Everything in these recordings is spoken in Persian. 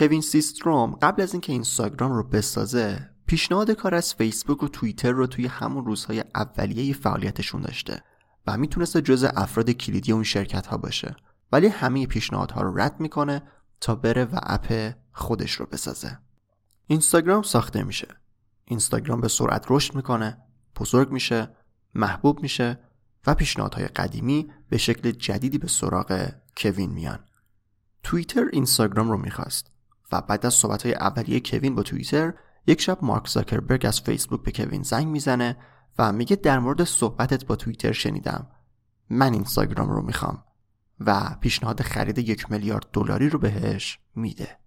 کوین سیستروم قبل از اینکه اینستاگرام رو بسازه پیشنهاد کار از فیسبوک و توییتر رو توی همون روزهای اولیه فعالیتشون داشته و می‌تونسته جز افراد کلیدی اون شرکت ها باشه. ولی همه پیشنهادها رو رد می‌کنه تا بره و اپ خودش رو بسازه. اینستاگرام ساخته میشه. اینستاگرام به سرعت رشد می‌کنه بزرگ میشه محبوب میشه و پیشنهادهای قدیمی به شکل جدیدی به سراغ کوین میان. توییتر اینستاگرام رو می‌خواست. و بعد از صحبت های اولیه کوین با توییتر یک شب مارک زاکربرگ از فیسبوک به کوین زنگ می‌زنه و میگه در مورد صحبتت با توییتر شنیدم. من اینستاگرام رو می‌خوام و پیشنهاد خرید یک میلیارد دلاری رو بهش میده.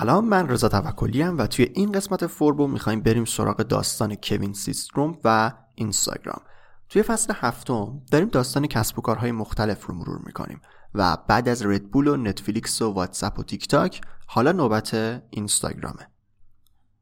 سلام من رضا توکلی و توی این قسمت فوربو می‌خوایم بریم سراغ داستان کوین سیستروم و اینستاگرام. توی فصل هفتم داریم داستان کسب و کارهای مختلف رو مرور می‌کنیم و بعد از ردبول و نتفلیکس و واتساپ و تیک تاک حالا نوبت اینستاگرامه.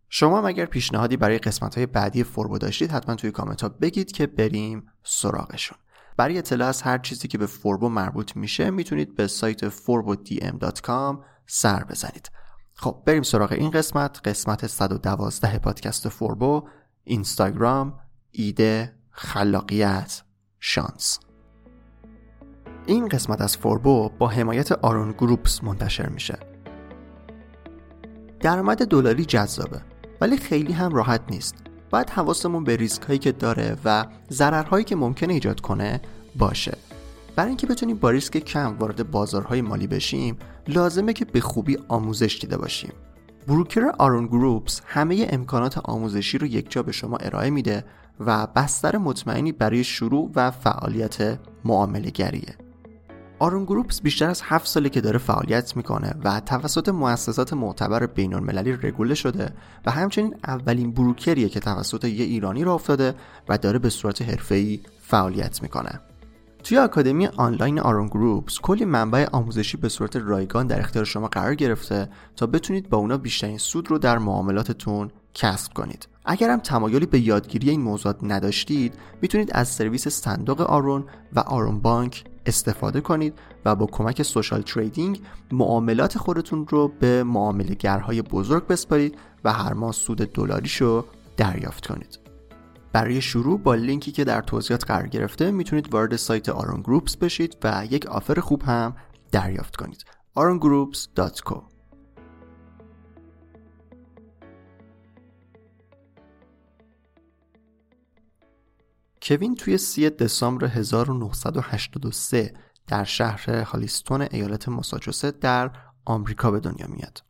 شما هم اگر پیشنهادی برای قسمت های بعدی فوربو داشتید حتما توی کامنت ها بگید که بریم سراغشون. برای اطلاع از هر چیزی که به فوربو مربوط میشه می‌تونید به سایت forbodm.com سر بزنید. خب بریم سراغ این قسمت قسمت 112 پادکست فوربو اینستاگرام ایده خلاقیت شانس. این قسمت از فوربو با حمایت آرون گروپس منتشر میشه. درآمد دلاری جذابه ولی خیلی هم راحت نیست. باید حواسمون به ریسک هایی که داره و ضررهایی که ممکنه ایجاد کنه باشه. برای اینکه بتونیم با ریسک کم وارد بازارهای مالی بشیم لازمه که به خوبی آموزش دیده باشیم. بروکر آرون گروپس همه امکانات آموزشی رو یکجا به شما ارائه میده و بستر مطمئنی برای شروع و فعالیت معامله گریه آرون گروپس بیشتر از هفت ساله که داره فعالیت می‌کنه و توسط مؤسسات معتبر بین المللی رگوله شده و همچنین اولین بروکریه که توسط یه ایرانی را افتاده و داره به صورت حرفه‌ای فعالیت می‌کنه. توی آکادمی آنلاین آرون گروپس کلی منبع آموزشی به صورت رایگان در اختیار شما قرار گرفته تا بتونید با اونا بیشترین سود رو در معاملاتتون کسب کنید. اگر هم تمایلی به یادگیری این موضوعات نداشتید می‌تونید از سرویس صندوق آرون و آرون بانک استفاده کنید و با کمک سوشال تریدینگ معاملات خودتون رو به معاملهگرهای بزرگ بسپارید و هر ماه سود دلاریشو دریافت کنید. برای شروع با لینکی که در توضیحات قرار گرفته می‌تونید وارد سایت آرون گروپس بشید و یک آفر خوب هم دریافت کنید arongroups.co کوین توی 3 دسامبر 1983 در شهر هالیستون ایالت ماساچوست در آمریکا به دنیا میاد.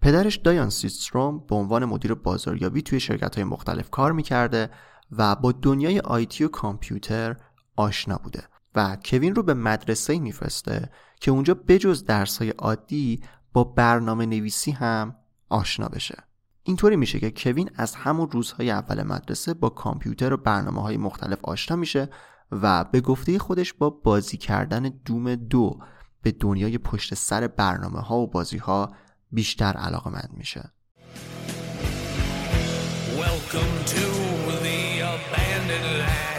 پدرش دایان سیستروم به عنوان مدیر بازاریابی توی شرکت های مختلف کار می‌کرده و با دنیای آیتی و کامپیوتر آشنا بوده و کوین رو به مدرسه میفرسته که اونجا بجز درس های عادی با برنامه نویسی هم آشنا بشه. اینطوری میشه که کوین از همون روزهای اول مدرسه با کامپیوتر و برنامه های مختلف آشنا میشه و به گفته خودش با بازی کردن دوم دو به دنیای پشت سر برنامه ها و بازی ها بیشتر علاقه مند میشه. Welcome to the abandoned land.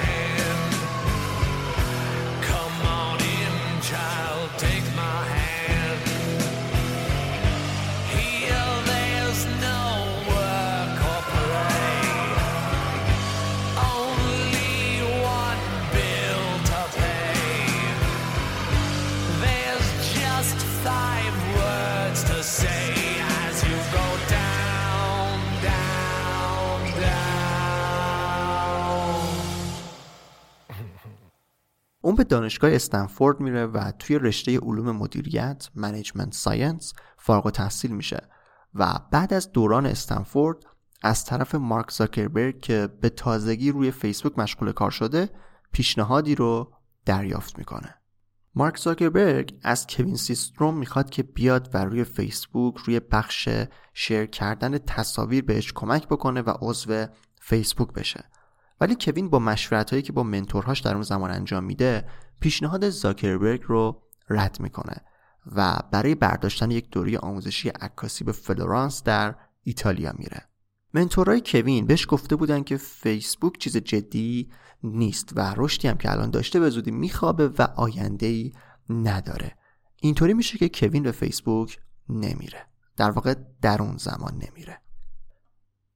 اون به دانشگاه استنفورد میره و توی رشته علوم مدیریت management science فارغ التحصیل میشه و بعد از دوران استنفورد از طرف مارک زاکربرگ که به تازگی روی فیسبوک مشغول کار شده پیشنهادی رو دریافت می‌کنه. مارک زاکربرگ از کوین سیستروم می‌خواد که بیاد و روی فیسبوک روی بخش share کردن تصاویر بهش کمک بکنه و عضو فیسبوک بشه. ولی کوین با مشورت هایی که با mentor هاش در اون زمان انجام میده پیشنهاد زاکربرگ رو رد می‌کنه و برای برداشتن یک دوره آموزشی عکاسی به فلورانس در ایتالیا میره. mentor ای کوین بهش گفته بودن که فیسبوک چیز جدی نیست و رشدی هم که الان داشته به زودی میخوابه و آینده ای نداره. اینطوری میشه که کوین به فیسبوک نمیره. در واقع در اون زمان نمیره.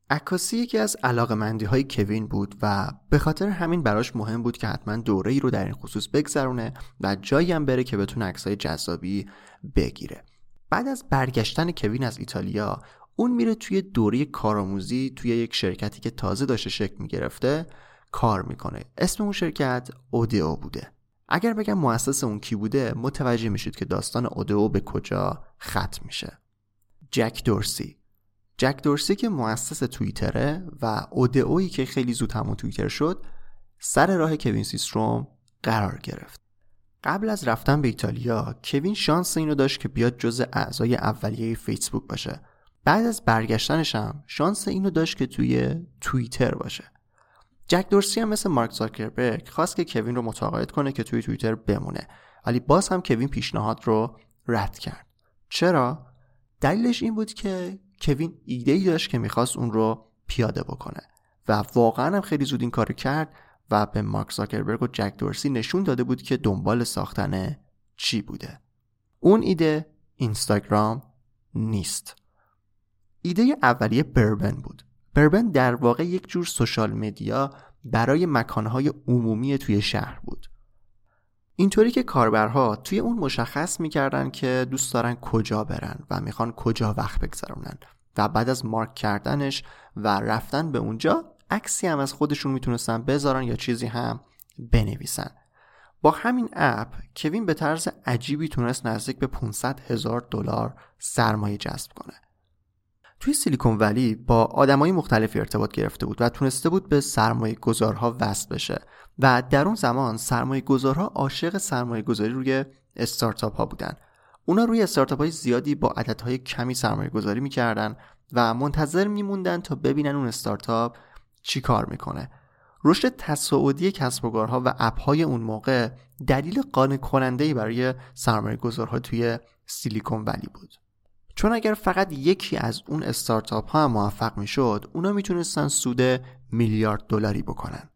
عکاسی یکی از علاقه های کوین بود و به خاطر همین براش مهم بود که حتما دوره ای رو در این خصوص بگذرونه و جایی هم بره که بتونه عکسای جذابی بگیره. بعد از برگشتن کوین از ایتالیا اون میره توی دوره کارآموزی توی یک شرکتی که تازه داشته شکل می‌گرفته کار می‌کنه. اسم اون شرکت اودئو بوده. اگر بگم مؤسس اون کی بوده متوجه میشید که داستان اودئو به کجا ختم میشه. جک دورسی. جک دورسی که مؤسس توییتره و اودئویی که خیلی زود همون توییتر شد سر راه کوین سیستروم قرار گرفت. قبل از رفتن به ایتالیا کوین شانس اینو داشت که بیاد جز اعضای اولیه فیسبوک باشه. بعد از برگشتنش هم شانس اینو داشت که توی توییتر باشه. جک دورسی هم مثل مارک زاکربرگ خواست که کوین رو متقاعد کنه که توی توییتر بمونه. ولی باز هم کوین پیشنهاد رو رد کرد. چرا؟ دلیلش این بود که کوین ایده ای داشت که می‌خواست اون رو پیاده بکنه و واقعا هم خیلی زود این کارو کرد و به مارک زاکربرگ و جک دورسی نشون داده بود که دنبال ساختن چی بوده. اون ایده اینستاگرام نیست. ایده اولیه بربن بود. بربن در واقع یک جور سوشال مدیا برای مکانهای عمومی توی شهر بود. اینطوری که کاربرها توی اون مشخص می‌کردن که دوست دارن کجا برن و می‌خوان کجا وقت بگذرونن و بعد از مارک کردنش و رفتن به اونجا عکسی هم از خودشون می‌تونستن بذارن یا چیزی هم بنویسن. با همین اپ کوین به طرز عجیبی تونست نزدیک به 500 هزار دلار سرمایه جذب کنه. توی سیلیکون ولی با آدمای مختلفی ارتباط گرفته بود و تونسته بود به سرمایه گذارها وصل بشه. و در اون زمان سرمایه گذارها عاشق سرمایه گذاری روی استارتاپ ها بودن. اونا روی استارتاپ های زیادی با عددهای کمی سرمایه گذاری می‌کردن و منتظر میموندن تا ببینن اون استارتاپ چی کار می‌کنه. رشد تصاعدی کسب و کارها و اپ های اون موقع دلیل قانع کننده برای سرمایه گذارها توی سیلیکون ولی بود. چون اگر فقط یکی از اون استارتاپ ها موفق می‌شد اونا می‌تونستن سود میلیارد دلاری بکنن.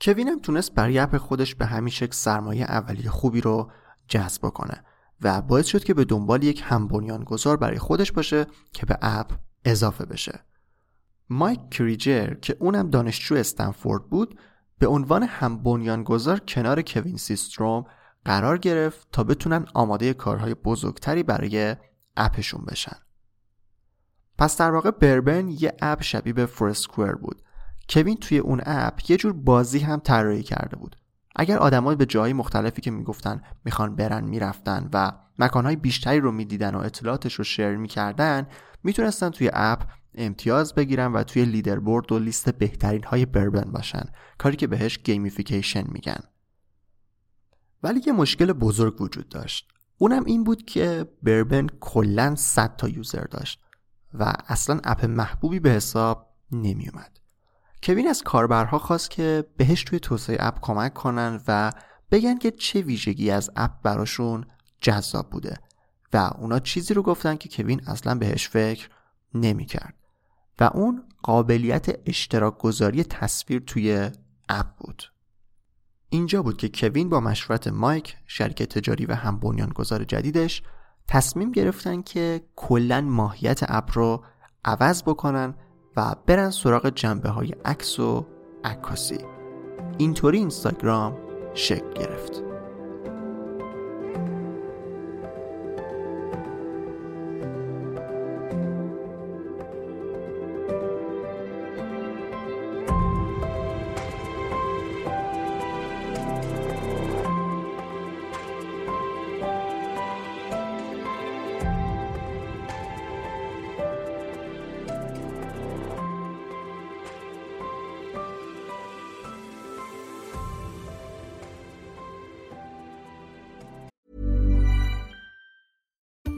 کوین هم تونست برای اپ خودش به همین شکل سرمایه اولیه خوبی رو جذب کنه و باعث شد که به دنبال یک هم گذار برای خودش باشه که به اپ اضافه بشه. مایک کریجر که اونم دانشجو استنفورد بود به عنوان هم گذار کنار کوین سیستروم قرار گرفت تا بتونن آماده کارهای بزرگتری برای اپشون بشن. پس در واقع Burbn یه اپ شبیه به Foursquare بود. کوین توی اون اپ یه جور بازی هم طراحی کرده بود. اگر آدمایی به جایی مختلفی که می‌گفتن می‌خوان برن می‌رفتن و مکانهای بیشتری رو می‌دیدن و اطلاعاتش رو share می‌کردن می‌تونستن توی اپ امتیاز بگیرن و توی leaderboard و لیست بهترین های Burbn باشن. کاری که بهش gamification میگن. ولی یه مشکل بزرگ وجود داشت. اونم این بود که Burbn کلا 100 تا user داشت و اصلا اپ محبوبی به حساب نمی اومد کوین از کاربرها خواست که بهش توی توسعه اپ کمک کنن و بگن که چه ویژگی از اپ براشون جذاب بوده و اونا چیزی رو گفتن که کوین اصلا بهش فکر نمی‌کرد و اون قابلیت اشتراک گذاری تصویر توی اپ بود. اینجا بود که کوین با مشورت مایک شرکت تجاری و هم بنیانگذار جدیدش تصمیم گرفتن که کلا ماهیت اپ رو عوض بکنن و برن سراغ جنبه های عکس و عکاسی. اینطوری اینستاگرام شکل گرفت.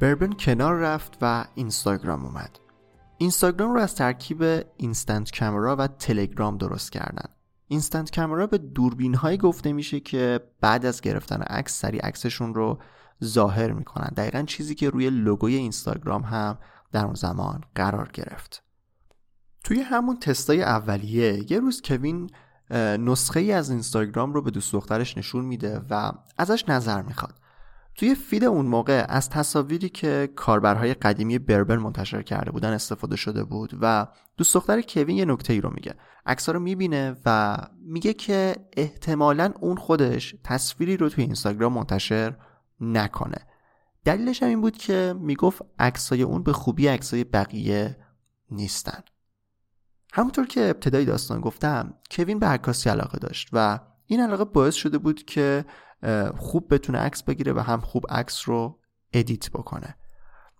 Burbn کنار رفت و اینستاگرام اومد. اینستاگرام رو از ترکیب instant camera و تلگرام درست کردن. instant camera به دوربین های گفته میشه که بعد از گرفتن عکس سریع عکسشون رو ظاهر می‌کنن. دقیقا چیزی که روی لوگوی اینستاگرام هم در اون زمان قرار گرفت. توی همون تستای اولیه یه روز کوین نسخه ای از اینستاگرام رو به دوست دخترش نشون میده و ازش نظر می‌خواد. توی فید اون موقع از تصاویری که کاربرهای قدیمی بربر منتشر کرده بودن استفاده شده بود و دوست دختر کوین یه نکته ای رو میگه. عکس رو می‌بینه و میگه که احتمالا اون خودش تصویری رو توی اینستاگرام منتشر نکنه. دلیلش هم این بود که می‌گفت عکسای اون به خوبی عکسای بقیه نیستن. همونطور که ابتدای داستان گفتم کوین به عکاسی علاقه داشت و این علاقه باعث شده بود که خوب بتونه عکس بگیره و هم خوب عکس رو edit بکنه.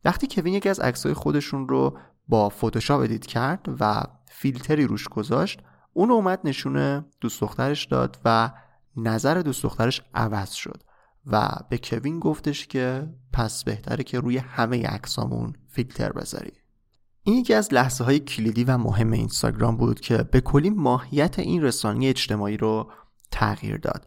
وقتی کوین یکی از عکسهای خودشون رو با فتوشاپ edit کرد و فیلتری روش گذاشت اون اومد نشونه دوست دخترش داد و نظر دوست دخترش عوض شد و به کوین گفتش که پس بهتره که روی همه عکسامون فیلتر بذاری. این یکی از لحظه های کلیدی و مهم اینستاگرام بود که به کلی ماهیت این رسانه اجتماعی رو تغییر داد.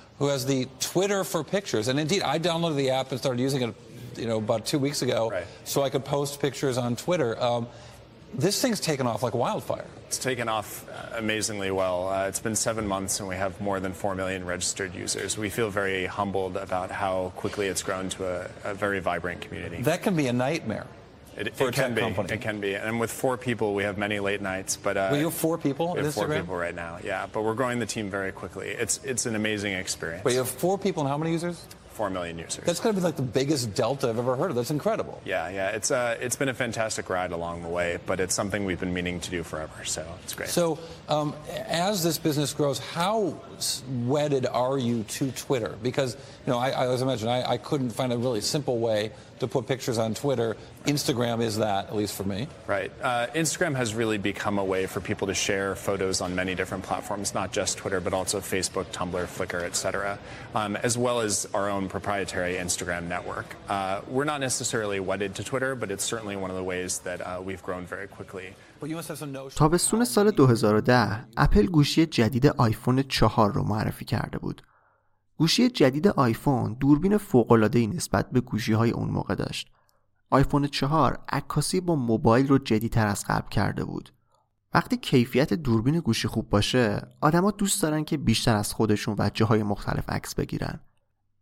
who has the Twitter for pictures. And indeed, I downloaded the app and started using it, you know, about two weeks ago, Right. so I could post pictures on Twitter. Um, this thing's taken off like wildfire. It's taken off uh, amazingly well. Uh, it's been seven months and we have more than 4 million registered users. We feel very humbled about how quickly it's grown to a, a very vibrant community. That can be a nightmare. It, it can be. company. It can be. And with four people, we have many late nights. But uh, Well, you have four people We have four Instagram? people right now. Yeah, but we're growing the team very quickly. It's it's an amazing experience. But you have four people and how many users? Four million users. That's going to be like the biggest delta I've ever heard of. That's incredible. yeah, yeah. It's uh, it's been a fantastic ride along the way, but it's something we've been meaning to do forever. So it's great. So, um, as this business grows, how wedded are you to Twitter? Because, you know, I, I, as I mentioned, I, I couldn't find a really simple way to put pictures on Twitter. Instagram is that, at least for me. Right. Uh, Instagram has really become a way for people to share photos on many different platforms, not just Twitter, but also Facebook, Tumblr, Flickr, etc., um, as well as our own proprietary Instagram network. Uh, we're not necessarily wedded to Twitter, but it's certainly one of the ways that uh, we've grown very quickly. تابستون سال 2010 اپل گوشی جدید آیفون 4 رو معرفی کرده بود. گوشی جدید آیفون دوربین فوق‌العاده‌ای نسبت به گوشی‌های اون موقع داشت. آیفون 4 عکاسی با موبایل رو جدیتر از قبل کرده بود. وقتی کیفیت دوربین گوشی خوب باشه، آدما دوست دارن که بیشتر از خودشون و جاهای مختلف عکس بگیرن.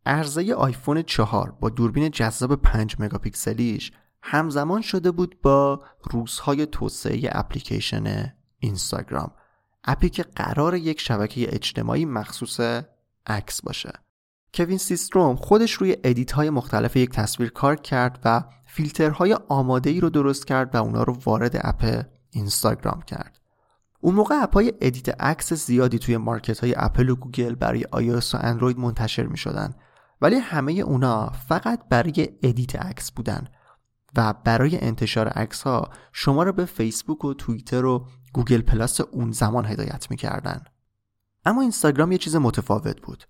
عرضه آیفون 4 با دوربین جذاب 5 مگاپیکسلیش همزمان شده بود با روزهای توسعه اپلیکیشن اینستاگرام اپی که قرار یک شبکه اجتماعی مخصوص عکس باشه. کوین سیستروم خودش روی edit های مختلف یک تصویر کار کرد و فیلترهای آماده ای رو درست کرد و اونا رو وارد اپ اینستاگرام کرد. اون موقع اپ های edit عکس زیادی توی market های اپل و گوگل برای iOS و اندروید منتشر می شدن ولی همه اونا فقط برای edit عکس بودن و برای انتشار عکس ها شما رو به فیسبوک و توییتر و گوگل پلاس اون زمان هدایت می‌کردن. اما اینستاگرام یه چیز متفاوت بود.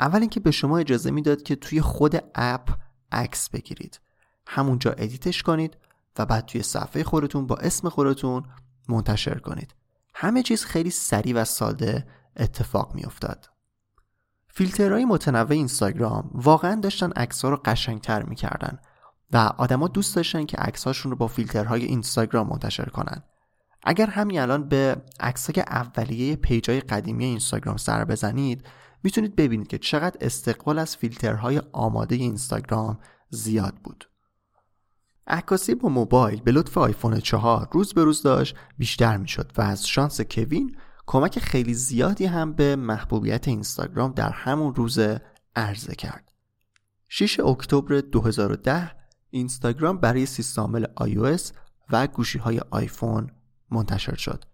اول اینکه به شما اجازه می‌داد که توی خود اپ عکس بگیرید. همونجا edit ش کنید و بعد توی صفحه خودتون با اسم خودتون منتشر کنید. همه چیز خیلی سریع و ساده اتفاق میافتاد. فیلترهای متنوع اینستاگرام واقعا داشتن عکس‌ها رو قشنگتر می‌کردن و آدما دوست داشتن که عکس‌هاشون رو با فیلترهای اینستاگرام منتشر کنن. اگر همین الان به عکسای اولیه پیجای قدیمی اینستاگرام سر بزنید می‌تونید ببینید که چقدر استقبال از فیلترهای آماده اینستاگرام زیاد بود. عکاسی با موبایل به لطف آیفون 4 روز به روز داشت بیشتر می‌شد و از شانس کوین کمک خیلی زیادی هم به محبوبیت اینستاگرام در همون روز عرضه کرد. 6 اکتبر 2010 اینستاگرام برای سیستم iOS و گوشی های آیفون منتشر شد.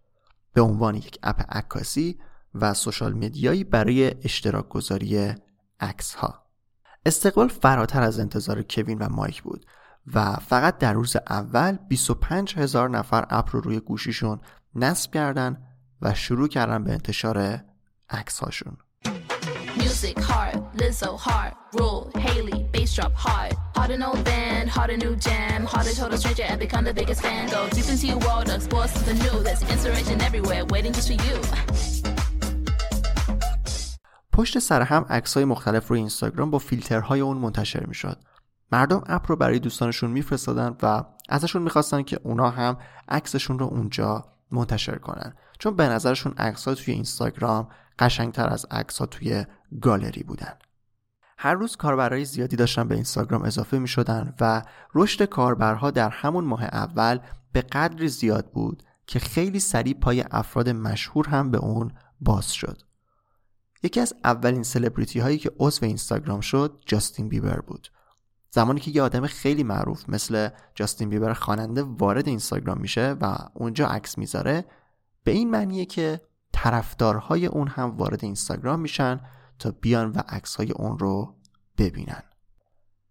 به عنوان یک اپ عکاسی و سوشال مدیایی برای اشتراک گذاری عکس ها استقبال فراتر از انتظار کوین و مایک بود و فقط در روز اول 25 هزار نفر اپ رو روی گوشیشون نصب کردن و شروع کردن به انتشار عکس هاشون Music hard, Lizzo hard, Rule, Haley, bass drop hard. Hard an old band, hard a new jam, hard to total stranger and become the biggest fan. Go deep into your world, explore the new. There's inspiration everywhere, waiting just for you. پشت سر هم های مختلف روی اینستاگرام با فیلترهای اون منتشر می‌شد. مردم اپ رو برای دوستانشون میفرستادن و ازشون می‌خواستن که اونا هم عکسشون رو اونجا منتشر کنن چون به نظرشون عکس توی اینستاگرام قشنگتر از عکس ها توی گالری بودن. هر روز کاربرای زیادی داشتن به اینستاگرام اضافه می شدن و رشد کاربرها در همون ماه اول به قدری زیاد بود که خیلی سریع پای افراد مشهور هم به اون باز شد. یکی از اولین سلبریتی هایی که عضو اینستاگرام شد جاستین بیبر بود. زمانی که یه آدم خیلی معروف مثل جاستین بیبر خواننده وارد اینستاگرام میشه و اونجا عکس می‌ذاره به این معنیه که طرفدارهای اون هم وارد اینستاگرام میشن تا بیان و عکسهای اون رو ببینن.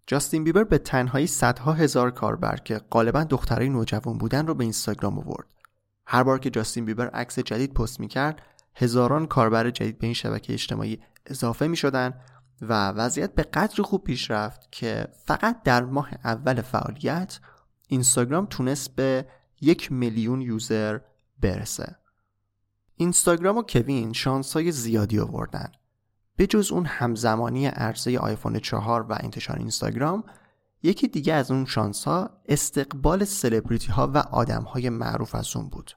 جاستین بیبر به تنهایی صدها هزار کاربر که غالبا دخترای نوجوان بودن رو به اینستاگرام آورد. هر بار که جاستین بیبر عکس جدید پست می‌کرد هزاران کاربر جدید به این شبکه اجتماعی اضافه می شدن و وضعیت به قدری خوب پیش رفت که فقط در ماه اول فعالیت اینستاگرام تونست به یک میلیون یوزر برسه. اینستاگرام و کوین شانس های زیادی آوردن. به جز اون همزمانی عرضه آیفون 4 و انتشار اینستاگرام یکی دیگه از اون شانس ها استقبال سلبریتی ها و آدم های معروف از اون بود.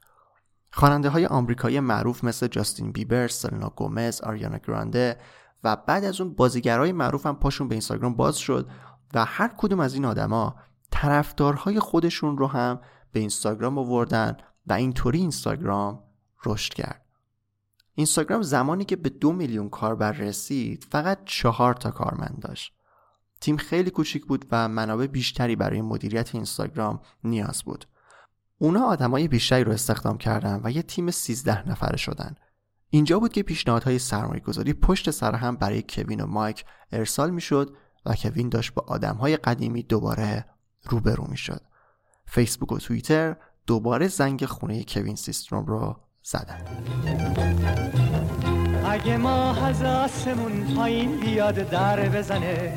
خواننده های آمریکایی معروف مثل جاستین بیبر، سلنا گومز، آریانا گرانده و بعد از اون بازیگرای معروف هم پاشون به اینستاگرام باز شد و هر کدوم از این آدما طرفدارهای خودشون رو هم به اینستاگرام آوردن و اینطوری اینستاگرام رشد کرد. اینستاگرام زمانی که به دو میلیون کاربر رسید فقط چهار تا کارمند داشت. تیم خیلی کوچیک بود و منابع بیشتری برای مدیریت اینستاگرام نیاز بود. اونا آدمای بیشتری رو استخدام کردن و یه تیم 13 نفره شدن. اینجا بود که پیشنهادهای سرمایه گذاری پشت سر هم برای کوین و مایک ارسال می‌شد و کوین داشت با آدمهای قدیمی دوباره روبرو می‌شد. فیسبوک و توییتر دوباره زنگ خونه کوین سیستروم رو زدن اگه ما از آسمون پایین بیاد در بزنه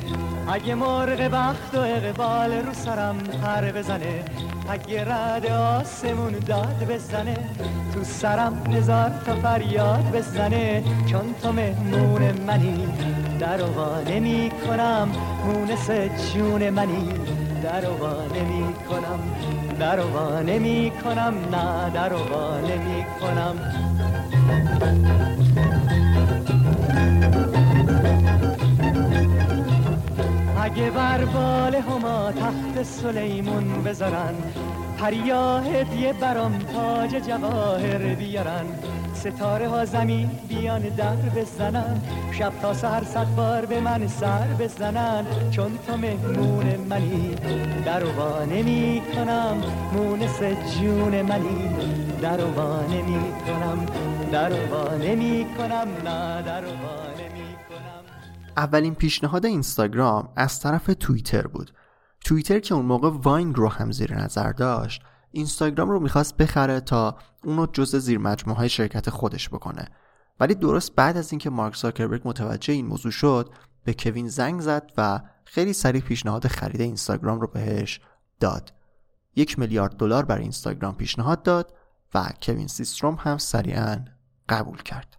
اگه مرغ بخت و اقبال رو سرم پر بزنه اگه رد آسمون داد بزنه تو سرم هزار تا فریاد بزنه چون تو مهمون منی در نمی کنم مونس جون منی. در نمی کنم در نمی کنم نه در نمی کنم اگه بر بال هما تخت سلیمون بذارن پریا هدیه برام تاج جواهر بیارن. ستاره ها زمین بیان در بزنن. شب تا سهر صد بار به من سر بزنن. چون تو مهمون منی در نمی کنم مونس جون منی در نمی کنم در نمی کنم نه در نمی کنم اولین پیشنهاد اینستاگرام از طرف توییتر بود. توییتر که اون موقع واین رو هم زیر نظر داشت. اینستاگرام رو می‌خواست بخره تا اونو جز زیر مجموعه های شرکت خودش بکنه. ولی درست بعد از اینکه مارک زاکربرگ متوجه این موضوع شد به کوین زنگ زد و خیلی سریع پیشنهاد خرید اینستاگرام رو بهش داد. یک میلیارد دلار بر اینستاگرام پیشنهاد داد و کوین سیستروم هم سریعا قبول کرد.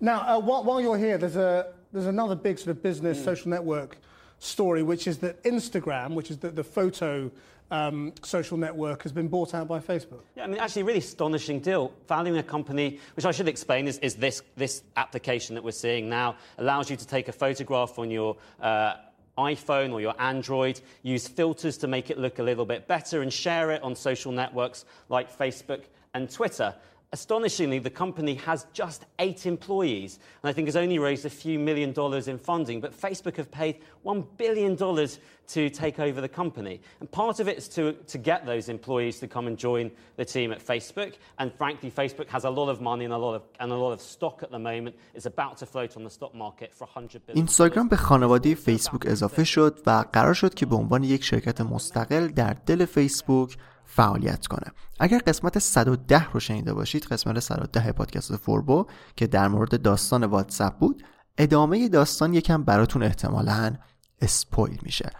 Now, uh, while, while you're here, there's a there's another big sort of business social network story, which is that Instagram, which is the, the photo um, social network, has been bought out by Facebook. Yeah, I mean, actually, really astonishing deal. Valuing a company, which I should explain, is, is this, this application that we're seeing now allows you to take a photograph on your uh, iPhone or your Android, use filters to make it look a little bit better, and share it on social networks like Facebook and Twitter. Astonishingly, the company has just eight employees, and I think has only raised a few million dollars in funding. But Facebook have paid $1 billion to take over the company. And part of it is to, to get those employees to come and join the team at Facebook. And frankly, Facebook has a lot of money and a lot of, and a lot of stock at the moment. It's about to float on the stock market for 100 billion. اینستاگرام به خانواده فیسبوک اضافه شد و قرار شد که به عنوان یک شرکت مستقل در دل فیسبوک فعالیت کنه. اگر قسمت 110 رو شنیده باشید قسمت 110 پادکست فوربو که در مورد داستان واتساپ بود ادامه داستان یکم براتون احتمالا spoil میشه.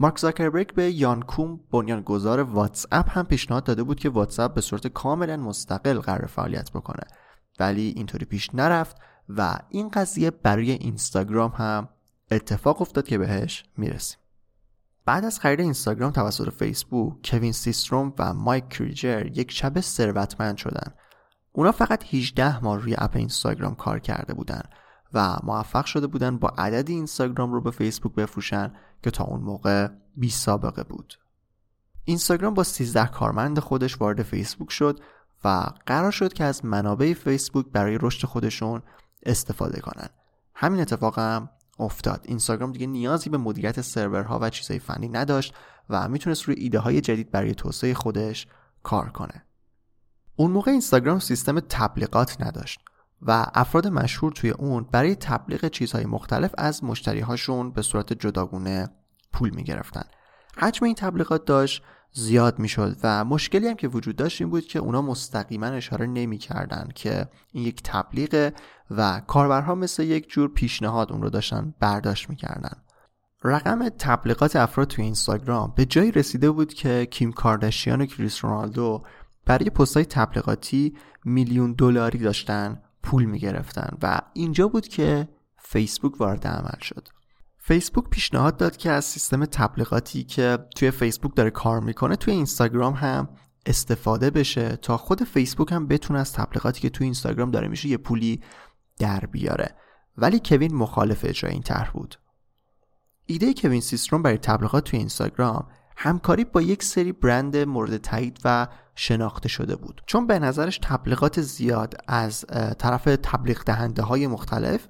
مارک زاکربرگ به یان کوم بنیانگذار واتساپ هم پیشنهاد داده بود که واتساپ به صورت کاملا مستقل قراره فعالیت بکنه. ولی اینطوری پیش نرفت و این قضیه برای اینستاگرام هم اتفاق افتاد که بهش می‌رسیم. بعد از خرید اینستاگرام توسط فیسبوک کوین سیستروم و مایک کریجر یک شب ثروتمند شدن. اونا فقط 18 ماه روی اپ اینستاگرام کار کرده بودن و موفق شده بودن با عددی اینستاگرام رو به فیسبوک بفروشن که تا اون موقع بی سابقه بود. اینستاگرام با 13 کارمند خودش وارد فیسبوک شد و قرار شد که از منابع فیسبوک برای رشد خودشون استفاده کنن. همین اتفاق هم افتاد. اینستاگرام دیگه نیازی به مدیریت سرورها و چیزهای فنی نداشت و می‌تونست روی ایده های جدید برای توسعه خودش کار کنه. اون موقع اینستاگرام سیستم تبلیغات نداشت و افراد مشهور توی اون برای تبلیغ چیزهای مختلف از مشتریهاشون به صورت جداگونه پول می‌گرفتن. حجم این تبلیغات داشت زیاد می‌شد و مشکلی هم که وجود داشت این بود که اونا مستقیما اشاره نمی‌کردن که این یک تبلیغ و کاربرها مثل یک جور پیشنهاد اون رو داشتن برداشت می‌کردن. رقم تبلیغات افراد توی اینستاگرام به جایی رسیده بود که کیم کارداشیان و کریس رونالدو برای پستهای تبلیغاتی میلیون دلاری داشتن پول می‌گرفتن و اینجا بود که فیسبوک وارد عمل شد. فیسبوک پیشنهاد داد که از سیستم تبلیغاتی که توی فیسبوک داره کار می‌کنه توی اینستاگرام هم استفاده بشه تا خود فیسبوک هم بتونه از تبلیغاتی که توی اینستاگرام داره میشه یه پولی در بیاره. ولی کوین مخالف اجرای این طرح بود. ایده کوین سیستروم برای تبلیغات توی اینستاگرام همکاری با یک سری برند مورد تایید و شناخته شده بود. چون به نظرش تبلیغات زیاد از طرف تبلیغ دهنده های مختلف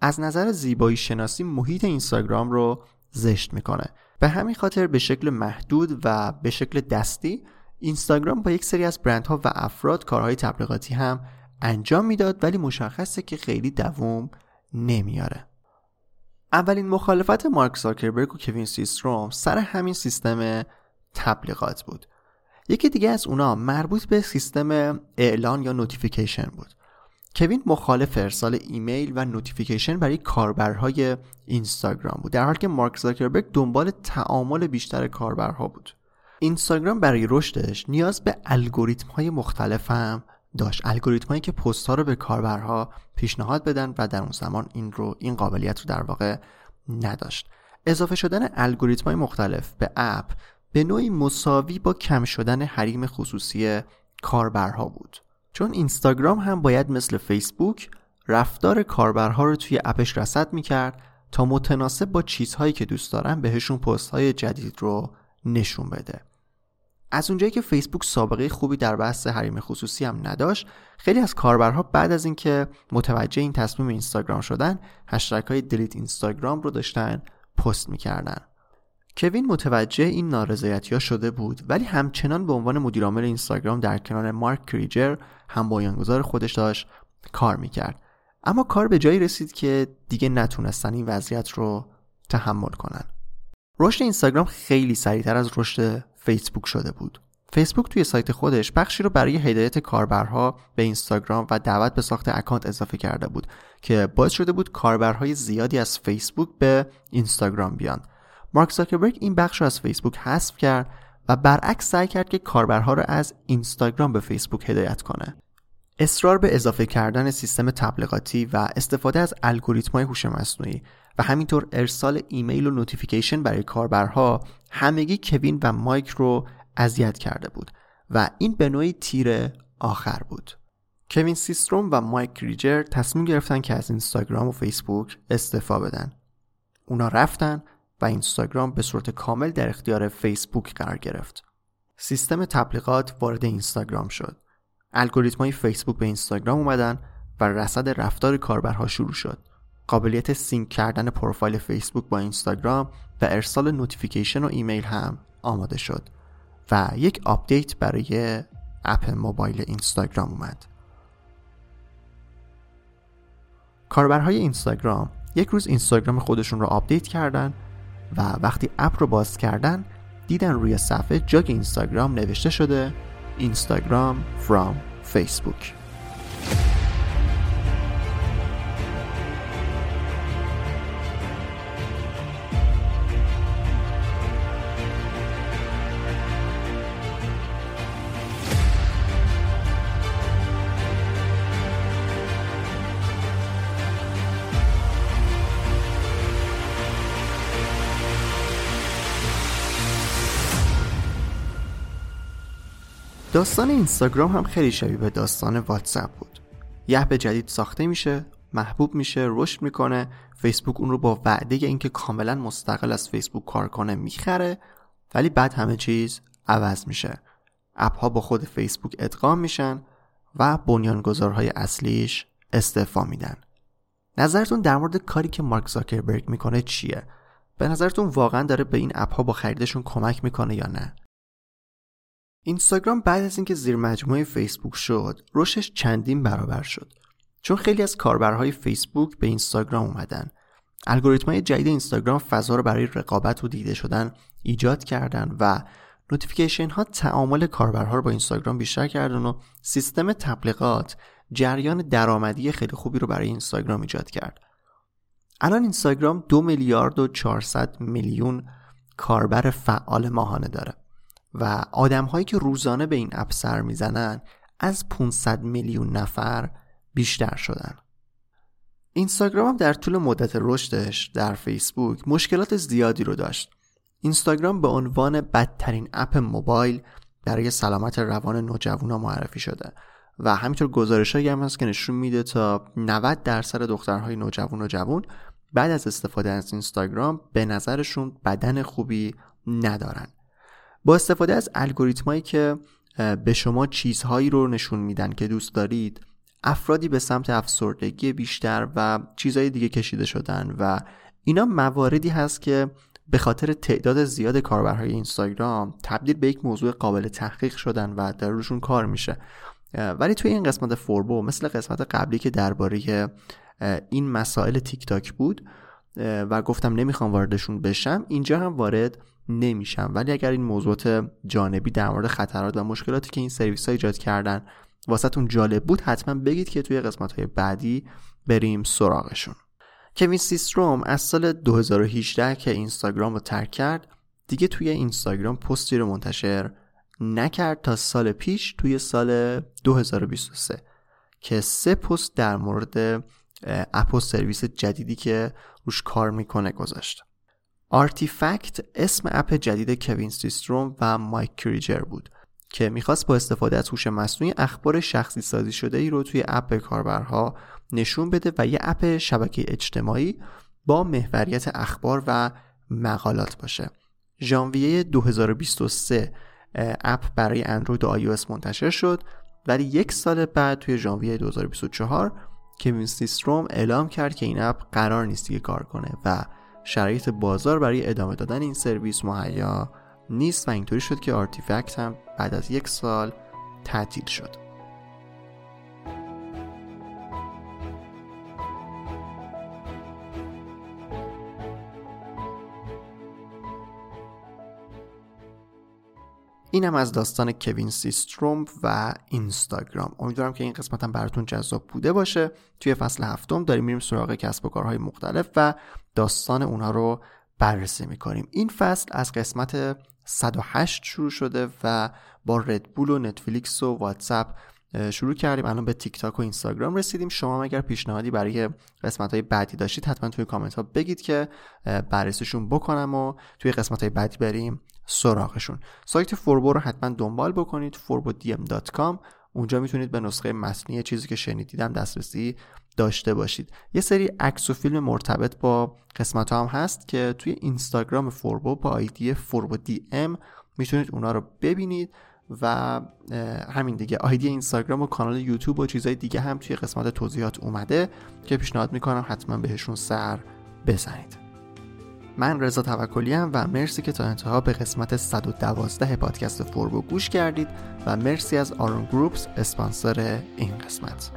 از نظر زیبایی شناسی محیط اینستاگرام رو زشت می‌کنه. به همین خاطر به شکل محدود و به شکل دستی اینستاگرام با یک سری از برندها و افراد کارهای تبلیغاتی هم انجام می‌داد ولی مشخصه که خیلی دووم نمیاره. اولین مخالفت مارک زاکربرگ و کوین سیستروم سر همین سیستم تبلیغات بود. یکی دیگه از اونا مربوط به سیستم اعلان یا notification بود. کوین مخالف ارسال ایمیل و notification برای کاربرهای اینستاگرام بود در حالی که مارک زاکربرگ دنبال تعامل بیشتر کاربرها بود. اینستاگرام برای رشدش نیاز به الگوریتم های مختلف هم داشت الگوریتم هایی که پست ها رو به کاربرها پیشنهاد بدن و در اون زمان این رو این قابلیت رو در واقع نداشت. اضافه شدن الگوریتم های مختلف به اپ به نوعی مساوی با کم شدن حریم خصوصی کاربرها بود. چون اینستاگرام هم باید مثل فیسبوک رفتار کاربرها رو توی اپش رصد می‌کرد تا متناسب با چیزهایی که دوست دارن بهشون پست های جدید رو نشون بده. از اونجایی که فیسبوک سابقه خوبی در بحث حریم خصوصی هم نداشت خیلی از کاربرها بعد از اینکه متوجه این تصمیم اینستاگرام شدن هشترک های دلیت اینستاگرام رو داشتن پست می‌کردن. کوین متوجه این نارضایتی ها شده بود ولی همچنان به عنوان مدیرعامل اینستاگرام در کنار مارک کریجر هم بایانگذار خودش داشت کار می‌کرد. اما کار به جایی رسید که دیگه نتونستن این وضعیت رو تحمل کنن. رشد اینستاگرام خیلی سریعتر از رشد فیسبوک شده بود. فیسبوک توی سایت خودش بخشی رو برای هدایت کاربرها به اینستاگرام و دعوت به ساخت اکانت اضافه کرده بود که باعث شده بود کاربرهای زیادی از فیسبوک به اینستاگرام بیان. مارک زاکربرگ این بخش رو از فیسبوک حذف کرد و برعکس سعی کرد که کاربرها رو از اینستاگرام به فیسبوک هدایت کنه. اصرار به اضافه کردن سیستم تبلیغاتی و استفاده از الگوریتم‌های هوش مصنوعی و همینطور ارسال ایمیل و notification برای کاربرها همگی کوین و مایک رو اذیت کرده بود و این به نوعی تیر آخر بود. کوین سیستروم و مایک کریجر تصمیم گرفتن که از اینستاگرام و فیسبوک استعفا بدن. اونا رفتن و اینستاگرام به صورت کامل در اختیار فیسبوک قرار گرفت. سیستم تبلیغات وارد اینستاگرام شد. الگوریتم های فیسبوک به اینستاگرام اومدن و رصد رفتار کاربرها شروع شد. قابلیت sync کردن پروفایل فیسبوک با اینستاگرام و ارسال notification و ایمیل هم آماده شد و یک update برای اپ موبایل اینستاگرام اومد. کاربرهای اینستاگرام یک روز اینستاگرام خودشون رو update کردن و وقتی اپ رو باز کردن دیدن روی صفحه جاگ اینستاگرام نوشته شده اینستاگرام from فیسبوک داستان اینستاگرام هم خیلی شبیه به داستان واتساپ بود. یه اپ جدید ساخته میشه محبوب میشه رشد می‌کنه فیسبوک اون رو با وعده اینکه کاملا مستقل از فیسبوک کار کنه می‌خره ولی بعد همه چیز عوض میشه. اپ ها با خود فیسبوک ادغام میشن و بنیانگذارهای اصلیش استعفا میدن. نظرتون در مورد کاری که مارک زاکربرگ می‌کنه چیه؟ به نظرتون واقعا داره به این اپ ها با خریدشون کمک می‌کنه یا نه؟ اینستاگرام بعد از اینکه زیر مجموعه فیسبوک شد رشدش چندین برابر شد. چون خیلی از کاربرهای فیسبوک به اینستاگرام اومدن. الگوریتم‌های جدید اینستاگرام فضا رو برای رقابت و دیده شدن ایجاد کردن و notification ها تعامل کاربرها رو با اینستاگرام بیشتر کردن و سیستم تبلیغات جریان درآمدی خیلی خوبی رو برای اینستاگرام ایجاد کرد. الان اینستاگرام دو میلیارد و 400 میلیون کاربر فعال ماهانه داره. و آدم هایی که روزانه به این اپ سر می‌زنن از 500 میلیون نفر بیشتر شدن. اینستاگرام هم در طول مدت رشدش در فیسبوک مشکلات زیادی رو داشت. اینستاگرام به عنوان بدترین اپ موبایل برای سلامت روان نوجوانا معرفی شده و همینطور گزارش هم هست که نشون میده تا 90 درصد دخترهای نوجوان و جوان بعد از استفاده از اینستاگرام به نظرشون بدن خوبی ندارن. با استفاده از الگوریتمایی که به شما چیزهایی رو نشون میدن که دوست دارید افرادی به سمت افسردگی بیشتر و چیزهای دیگه کشیده شدن و اینا مواردی هست که به خاطر تعداد زیاد کاربرهای اینستاگرام تبدیل به یک موضوع قابل تحقیق شدن و در روشون کار میشه. ولی توی این قسمت فوربو مثل قسمت قبلی که درباره این مسائل تیک تاک بود و گفتم نمی‌خوام واردشون بشم اینجا هم وارد نمیشم. ولی اگر این موضوعات جانبی در مورد خطرات و مشکلاتی که این سرویس ها ایجاد کردن واسهتون جالب بود حتما بگید که توی قسمت های بعدی بریم سراغشون. کوین سیستروم از سال 2018 که اینستاگرام رو ترک کرد دیگه توی اینستاگرام پستی رو منتشر نکرد تا سال پیش توی سال 2023 که سه پست در مورد اپ و سرویس جدیدی که روش کار می‌کنه گذاشت. آرتیفکت اسم اپ جدید کوین سیستروم و مایک کریجر بود که می‌خواست با استفاده از هوش مصنوعی اخبار شخصی سازی شده ای رو توی اپ کاربرها نشون بده و یه اپ شبکه اجتماعی با محوریت اخبار و مقالات باشه. ژانویه 2023 اپ برای اندروید و آی منتشر شد ولی یک سال بعد توی ژانویه 2024 کوین سیستروم اعلام کرد که این اپ قرار نیست دیگه کار کنه و شرایط بازار برای ادامه دادن این سرویس مهیا نیست و اینطوری شد که آرتیفکت هم بعد از یک سال تعطیل شد. اینم از داستان کوین سیستروم و اینستاگرام. امیدوارم که این قسمت هم براتون جذاب بوده باشه. توی فصل هفتم داریم میریم سراغ کسب و کارهای مختلف و داستان اونها رو بررسی می‌کنیم. این فصل از قسمت 108 شروع شده و با ردبول و نتفلیکس و واتساپ شروع کردیم. الان به تیک تاک و اینستاگرام رسیدیم. شما اگر پیشنهادی برای قسمت های بعدی داشتید حتما توی کامنت ها بگید که بررسیشون بکنم و توی قسمت های بعدی بریم سراغشون. سایت فوربو رو حتما دنبال بکنید forbodm.com اونجا می‌تونید به نسخه متنی چیزی که شنیدیدم دسترسی داشته باشید. یه سری عکس و فیلم مرتبط با قسمت هم هست که توی اینستاگرام فوربو با آیدی فوربو dm می‌تونید اونا رو ببینید و همین دیگه. آیدی اینستاگرام و کانال یوتیوب و چیزهای دیگه هم توی قسمت توضیحات اومده که پیشنهاد می‌کنم حتما بهشون سر بزنید. من رضا توکلی و مرسی که تا انتها به قسمت 112 پادکست فوربو گوش کردید و مرسی از آرون گروپس اسپانسر این قسمت.